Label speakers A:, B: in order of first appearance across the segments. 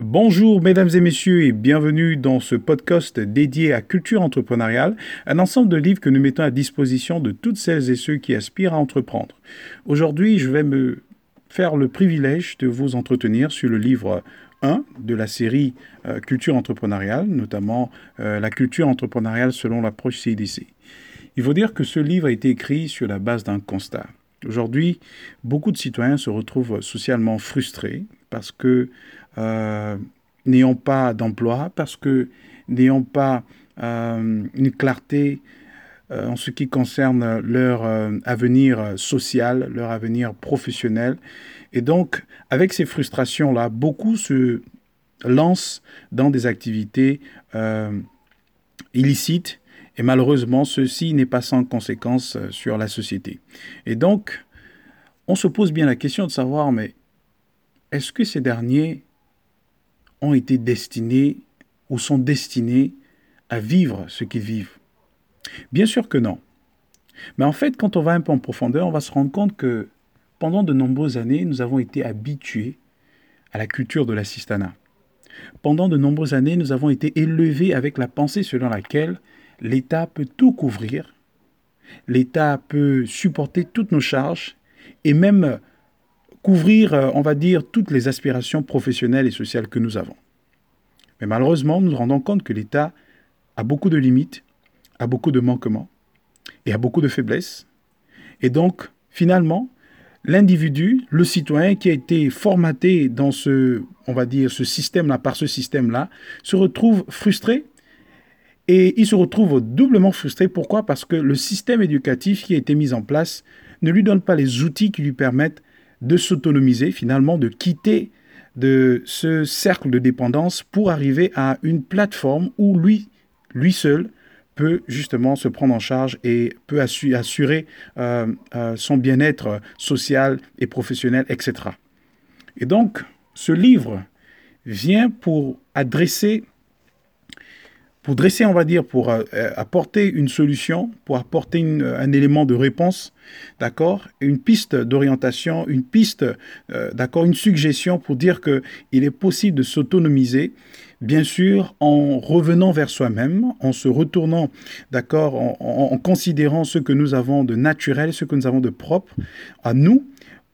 A: Bonjour mesdames et messieurs et bienvenue dans ce podcast dédié à culture entrepreneuriale, un ensemble de livres que nous mettons à disposition de toutes celles et ceux qui aspirent à entreprendre. Aujourd'hui, je vais me faire le privilège de vous entretenir sur le livre 1 de la série euh, Culture entrepreneuriale, notamment euh, la culture entrepreneuriale selon l'approche CIDC. Il faut dire que ce livre a été écrit sur la base d'un constat. Aujourd'hui, beaucoup de citoyens se retrouvent socialement frustrés parce que euh, n'ayant pas d'emploi, parce que n'ayant pas euh, une clarté euh, en ce qui concerne leur avenir social, leur avenir professionnel. Et donc, avec ces frustrations-là, beaucoup se lancent dans des activités illicites et malheureusement, ceci n'est pas sans conséquences sur la société. Et donc, on se pose bien la question de savoir, mais est-ce que ces derniers ont été destinés ou sont destinés à vivre ce qu'ils vivent? Bien sûr que non. Mais en fait, quand on va un peu en profondeur, on va se rendre compte que pendant de nombreuses années, nous avons été habitués à la culture de l'assistanat. Pendant de nombreuses années, nous avons été élevés avec la pensée selon laquelle l'État peut tout couvrir, l'État peut supporter toutes nos charges et même couvrir, euh, on va dire, toutes les aspirations professionnelles et sociales que nous avons. Mais malheureusement, nous nous rendons compte que l'État a beaucoup de limites, a beaucoup de manquements et a beaucoup de faiblesses. Et donc, finalement, l'individu, le citoyen qui a été formaté dans ce, on va dire, ce système-là, par ce système-là, se retrouve frustré. Et il se retrouve doublement frustré. Pourquoi? Parce que le système éducatif qui a été mis en place ne lui donne pas les outils qui lui permettent de s'autonomiser, finalement, de quitter de ce cercle de dépendance pour arriver à une plateforme où lui, lui seul, peut justement se prendre en charge et peut assurer euh, euh, son bien-être social et professionnel, etc. Et donc, ce livre vient pour adresser pour dresser, on va dire, pour euh, euh, apporter une solution, pour apporter un élément de réponse, d'accord, une piste d'orientation, une piste, euh, d'accord, une suggestion pour dire que il est possible de s'autonomiser, bien sûr, en revenant vers soi-même, en se retournant, d'accord, en considérant ce que nous avons de naturel, ce que nous avons de propre à nous,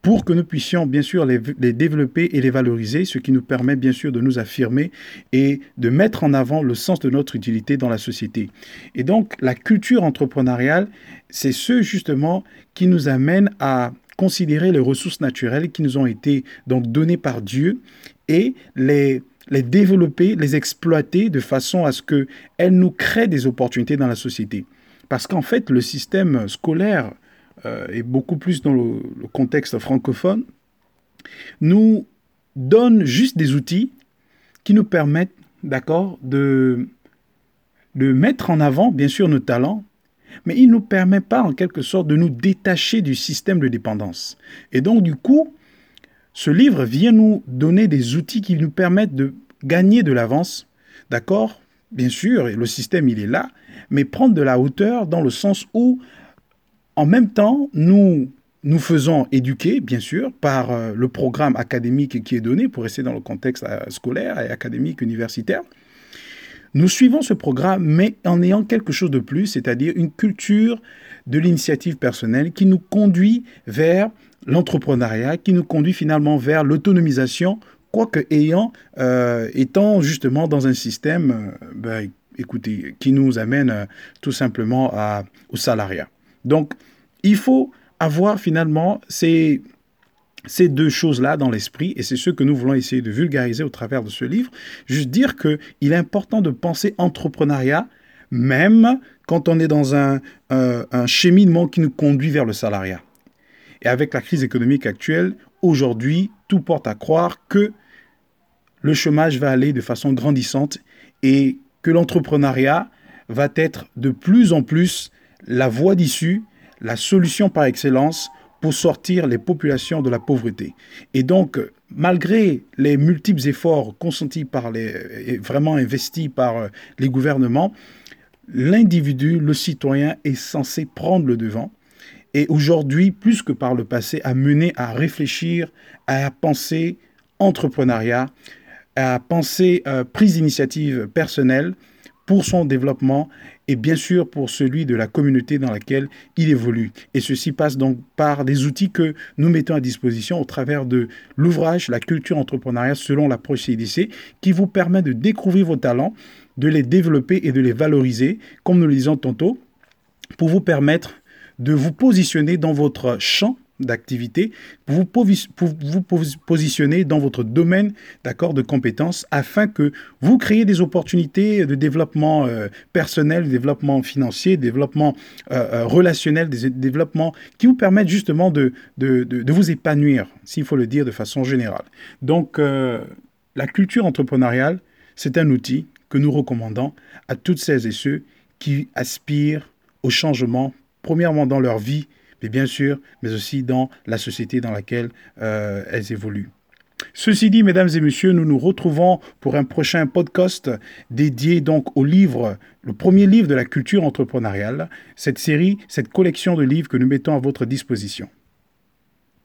A: pour que nous puissions bien sûr les, développer et les valoriser, ce qui nous permet bien sûr de nous affirmer et de mettre en avant le sens de notre utilité dans la société. Et donc la culture entrepreneuriale, c'est ce justement qui nous amène à considérer les ressources naturelles qui nous ont été donc données par Dieu et les les développer, les exploiter de façon à ce qu'elles nous créent des opportunités dans la société. Parce qu'en fait, le système scolaire et beaucoup plus dans le, contexte francophone, nous donne juste des outils qui nous permettent, d'accord, de, de mettre en avant, bien sûr, nos talents, mais il ne nous permet pas, en quelque sorte, de nous détacher du système de dépendance. Et donc, du coup, ce livre vient nous donner des outils qui nous permettent de gagner de l'avance, d'accord Bien sûr, le système, il est là, mais prendre de la hauteur dans le sens où en même temps, nous nous faisons éduquer, bien sûr, par euh, le programme académique qui est donné pour rester dans le contexte euh, scolaire et académique universitaire. Nous suivons ce programme, mais en ayant quelque chose de plus, c'est-à-dire une culture de l'initiative personnelle qui nous conduit vers l'entrepreneuriat, qui nous conduit finalement vers l'autonomisation, quoique ayant, euh, étant justement dans un système, ben, écoutez, qui nous amène tout simplement à, au salariat. Donc, il faut avoir finalement ces, ces deux choses-là dans l'esprit, et c'est ce que nous voulons essayer de vulgariser au travers de ce livre. Juste dire qu'il est important de penser entrepreneuriat, même quand on est dans un, un cheminement qui nous conduit vers le salariat. Et avec la crise économique actuelle, aujourd'hui, tout porte à croire que le chômage va aller de façon grandissante et que l'entrepreneuriat va être de plus en plus la voie d'issue, la solution par excellence pour sortir les populations de la pauvreté. Et donc, malgré les multiples efforts consentis par les, et vraiment investis par euh, les gouvernements, l'individu, le citoyen est censé prendre le devant. Et aujourd'hui, plus que par le passé, à mener à réfléchir, à penser entrepreneuriat, à penser euh, prise d'initiative personnelle pour son développement et bien sûr pour celui de la communauté dans laquelle il évolue. Et ceci passe donc par des outils que nous mettons à disposition au travers de l'ouvrage La culture entrepreneuriale selon l'approche CIDC qui vous permet de découvrir vos talents, de les développer et de les valoriser, comme nous le disons tantôt, pour vous permettre de vous positionner dans votre champ d'activité pour vous, vous positionner dans votre domaine d'accord de compétences afin que vous créez des opportunités de développement euh, personnel, de développement financier, de développement euh, euh, relationnel, des développements qui vous permettent justement de, de, de vous épanouir, s'il faut le dire de façon générale. Donc la culture entrepreneuriale, c'est un outil que nous recommandons à toutes celles et ceux qui aspirent au changement, premièrement dans leur vie, mais bien sûr, mais aussi dans la société dans laquelle euh, elles évoluent. Ceci dit, mesdames et messieurs, nous nous retrouvons pour un prochain podcast dédié donc au livre, le premier livre de la culture entrepreneuriale, cette série, cette collection de livres que nous mettons à votre disposition.